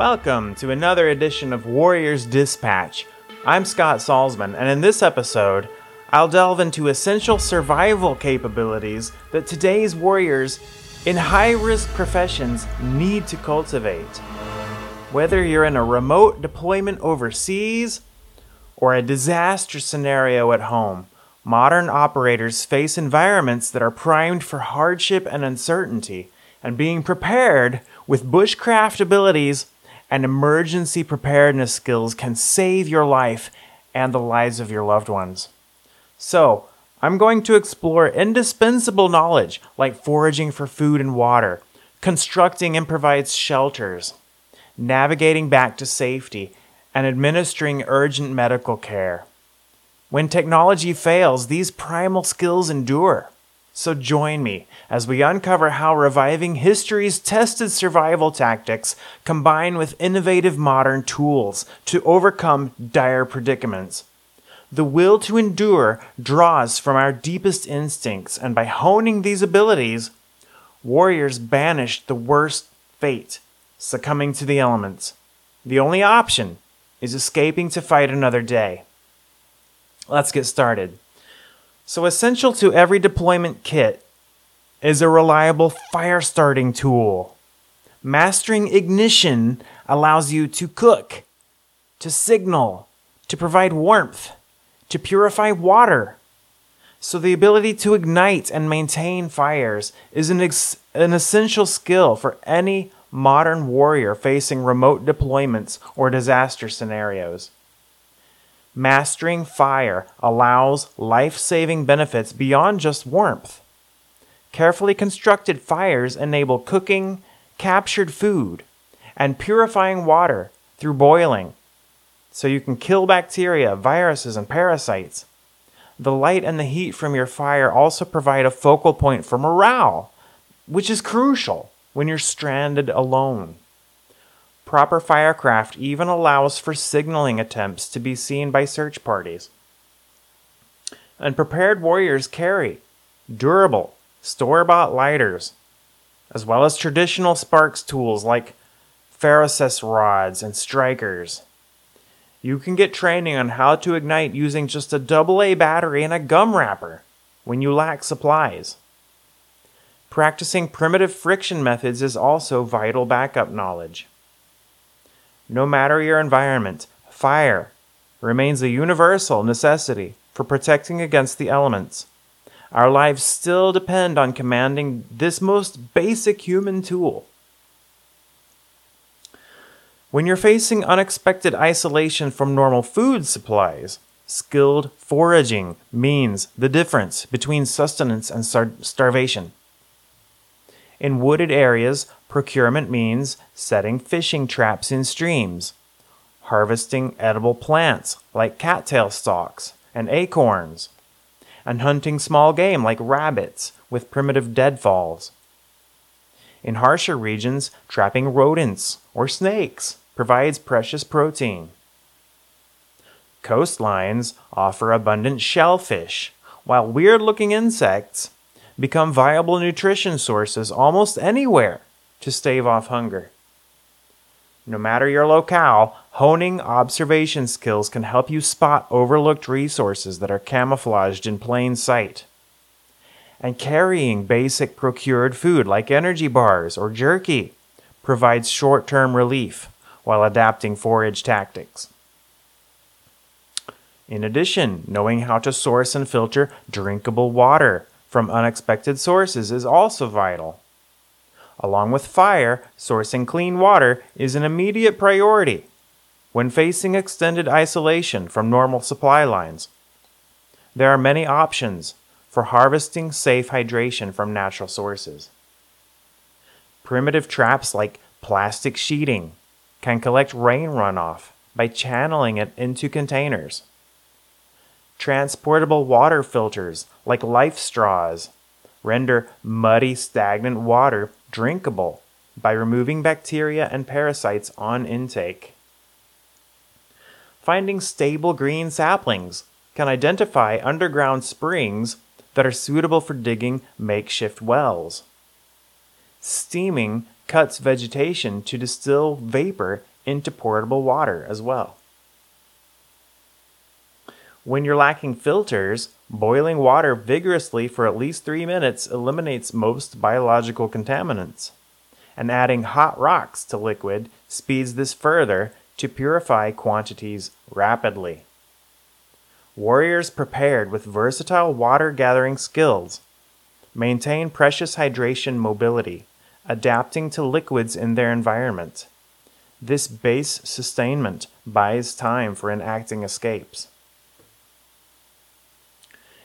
Welcome to another edition of Warriors Dispatch. I'm Scott Salzman, and in this episode, I'll delve into essential survival capabilities that today's warriors in high risk professions need to cultivate. Whether you're in a remote deployment overseas or a disaster scenario at home, modern operators face environments that are primed for hardship and uncertainty, and being prepared with bushcraft abilities and emergency preparedness skills can save your life and the lives of your loved ones. So, I'm going to explore indispensable knowledge like foraging for food and water, constructing improvised shelters, navigating back to safety, and administering urgent medical care. When technology fails, these primal skills endure. So join me as we uncover how reviving history's tested survival tactics combine with innovative modern tools to overcome dire predicaments. The will to endure draws from our deepest instincts, and by honing these abilities, warriors banish the worst fate, succumbing to the elements. The only option is escaping to fight another day. Let's get started. So, essential to every deployment kit is a reliable fire starting tool. Mastering ignition allows you to cook, to signal, to provide warmth, to purify water. So, the ability to ignite and maintain fires is an, ex- an essential skill for any modern warrior facing remote deployments or disaster scenarios. Mastering fire allows life saving benefits beyond just warmth. Carefully constructed fires enable cooking, captured food, and purifying water through boiling, so you can kill bacteria, viruses, and parasites. The light and the heat from your fire also provide a focal point for morale, which is crucial when you're stranded alone. Proper firecraft even allows for signaling attempts to be seen by search parties. And prepared warriors carry durable, store bought lighters, as well as traditional sparks tools like ferroces rods and strikers. You can get training on how to ignite using just a AA battery and a gum wrapper when you lack supplies. Practicing primitive friction methods is also vital backup knowledge. No matter your environment, fire remains a universal necessity for protecting against the elements. Our lives still depend on commanding this most basic human tool. When you're facing unexpected isolation from normal food supplies, skilled foraging means the difference between sustenance and star- starvation. In wooded areas, procurement means setting fishing traps in streams, harvesting edible plants like cattail stalks and acorns, and hunting small game like rabbits with primitive deadfalls. In harsher regions, trapping rodents or snakes provides precious protein. Coastlines offer abundant shellfish, while weird looking insects become viable nutrition sources almost anywhere to stave off hunger. No matter your locale, honing observation skills can help you spot overlooked resources that are camouflaged in plain sight. And carrying basic procured food like energy bars or jerky provides short term relief while adapting forage tactics. In addition, knowing how to source and filter drinkable water from unexpected sources is also vital. Along with fire, sourcing clean water is an immediate priority when facing extended isolation from normal supply lines. There are many options for harvesting safe hydration from natural sources. Primitive traps like plastic sheeting can collect rain runoff by channeling it into containers transportable water filters like LifeStraws render muddy, stagnant water drinkable by removing bacteria and parasites on intake. Finding stable green saplings can identify underground springs that are suitable for digging makeshift wells. Steaming cuts vegetation to distill vapor into portable water as well. When you're lacking filters, boiling water vigorously for at least three minutes eliminates most biological contaminants. And adding hot rocks to liquid speeds this further to purify quantities rapidly. Warriors prepared with versatile water gathering skills maintain precious hydration mobility, adapting to liquids in their environment. This base sustainment buys time for enacting escapes.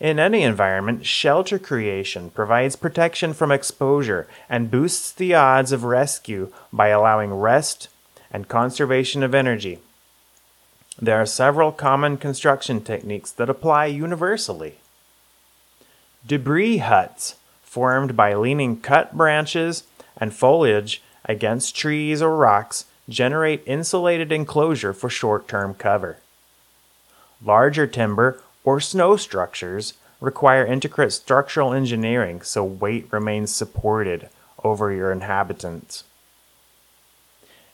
In any environment, shelter creation provides protection from exposure and boosts the odds of rescue by allowing rest and conservation of energy. There are several common construction techniques that apply universally. Debris huts, formed by leaning cut branches and foliage against trees or rocks, generate insulated enclosure for short term cover. Larger timber or snow structures require intricate structural engineering so weight remains supported over your inhabitants.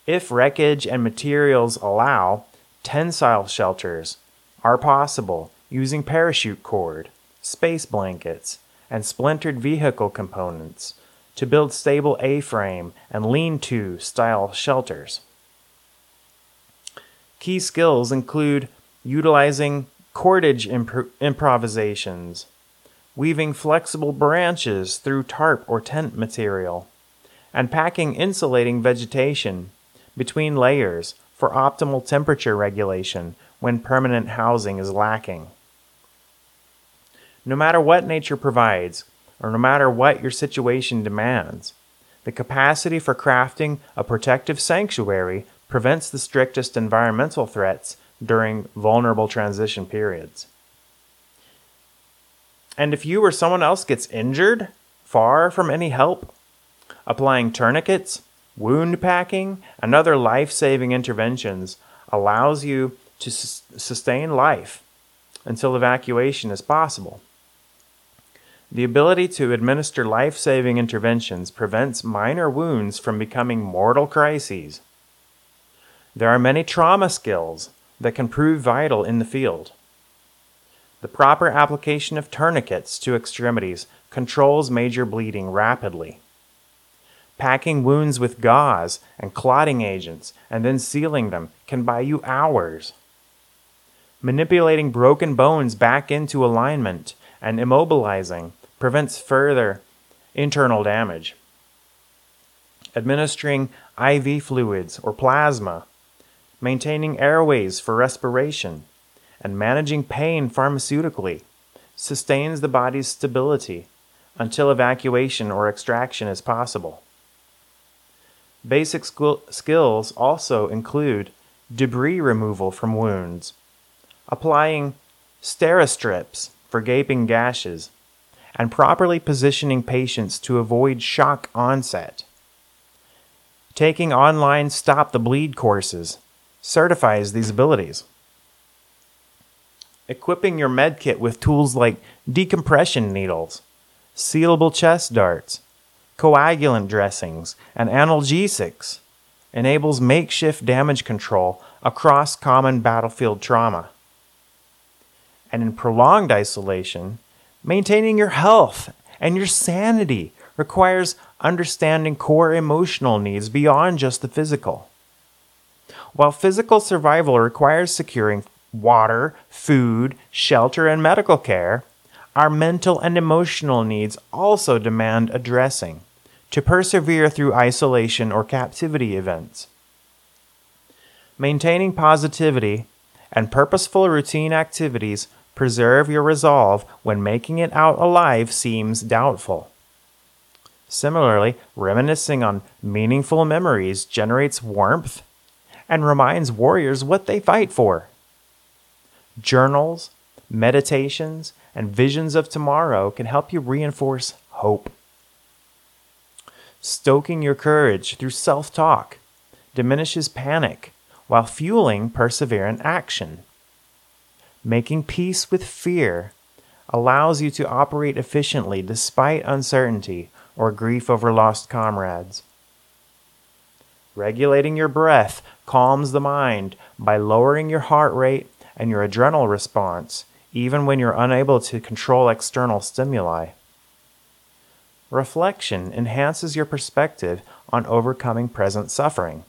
If wreckage and materials allow, tensile shelters are possible using parachute cord, space blankets, and splintered vehicle components to build stable A frame and lean to style shelters. Key skills include utilizing cordage imp- improvisations, weaving flexible branches through tarp or tent material, and packing insulating vegetation between layers for optimal temperature regulation when permanent housing is lacking. No matter what nature provides, or no matter what your situation demands, the capacity for crafting a protective sanctuary prevents the strictest environmental threats during vulnerable transition periods. And if you or someone else gets injured, far from any help, applying tourniquets, wound packing, and other life saving interventions allows you to sustain life until evacuation is possible. The ability to administer life saving interventions prevents minor wounds from becoming mortal crises. There are many trauma skills that can prove vital in the field. The proper application of tourniquets to extremities controls major bleeding rapidly. Packing wounds with gauze and clotting agents and then sealing them can buy you hours. Manipulating broken bones back into alignment and immobilizing prevents further internal damage. Administering IV fluids or plasma maintaining airways for respiration, and managing pain pharmaceutically sustains the body's stability until evacuation or extraction is possible. Basic skills also include debris removal from wounds, applying Steri-Strips for gaping gashes, and properly positioning patients to avoid shock onset. Taking online Stop the Bleed courses certifies these abilities. Equipping your medkit with tools like decompression needles, sealable chest darts, coagulant dressings, and analgesics enables makeshift damage control across common battlefield trauma. And in prolonged isolation, maintaining your health and your sanity requires understanding core emotional needs beyond just the physical. While physical survival requires securing water, food, shelter, and medical care, our mental and emotional needs also demand addressing to persevere through isolation or captivity events. Maintaining positivity and purposeful routine activities preserve your resolve when making it out alive seems doubtful. Similarly, reminiscing on meaningful memories generates warmth and reminds warriors what they fight for. Journals, meditations, and visions of tomorrow can help you reinforce hope. Stoking your courage through self talk diminishes panic while fueling perseverant action. Making peace with fear allows you to operate efficiently despite uncertainty or grief over lost comrades. Regulating your breath calms the mind by lowering your heart rate and your adrenal response, even when you're unable to control external stimuli. Reflection enhances your perspective on overcoming present suffering.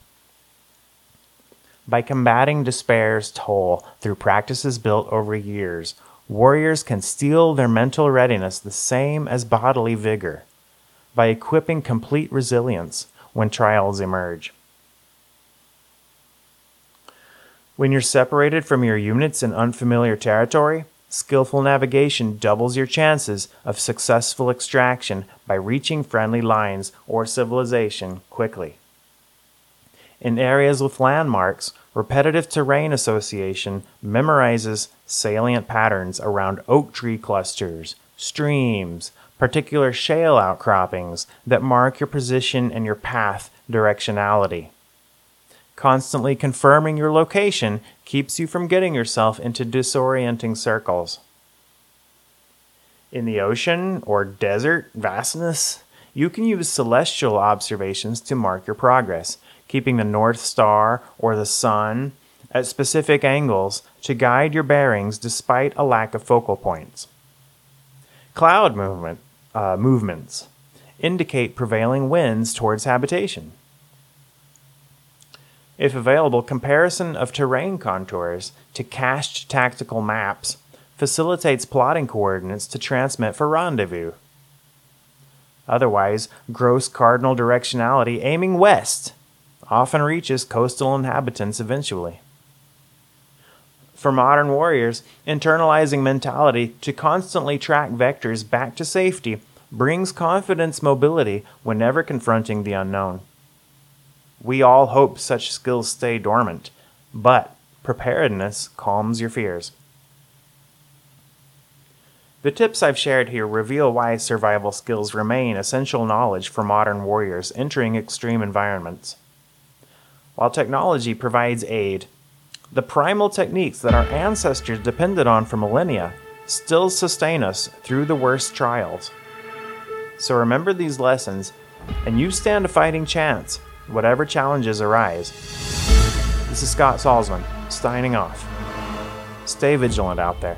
By combating despair's toll through practices built over years, warriors can steel their mental readiness the same as bodily vigor by equipping complete resilience when trials emerge. When you're separated from your units in unfamiliar territory, skillful navigation doubles your chances of successful extraction by reaching friendly lines or civilization quickly. In areas with landmarks, repetitive terrain association memorizes salient patterns around oak tree clusters, streams, particular shale outcroppings that mark your position and your path directionality. Constantly confirming your location keeps you from getting yourself into disorienting circles. In the ocean or desert vastness, you can use celestial observations to mark your progress, keeping the North Star or the Sun at specific angles to guide your bearings despite a lack of focal points. Cloud movement uh, movements indicate prevailing winds towards habitation. If available, comparison of terrain contours to cached tactical maps facilitates plotting coordinates to transmit for rendezvous. Otherwise, gross cardinal directionality aiming west often reaches coastal inhabitants eventually. For modern warriors, internalizing mentality to constantly track vectors back to safety brings confidence mobility whenever confronting the unknown. We all hope such skills stay dormant, but preparedness calms your fears. The tips I've shared here reveal why survival skills remain essential knowledge for modern warriors entering extreme environments. While technology provides aid, the primal techniques that our ancestors depended on for millennia still sustain us through the worst trials. So remember these lessons, and you stand a fighting chance, whatever challenges arise. This is Scott Salzman, signing off. Stay vigilant out there.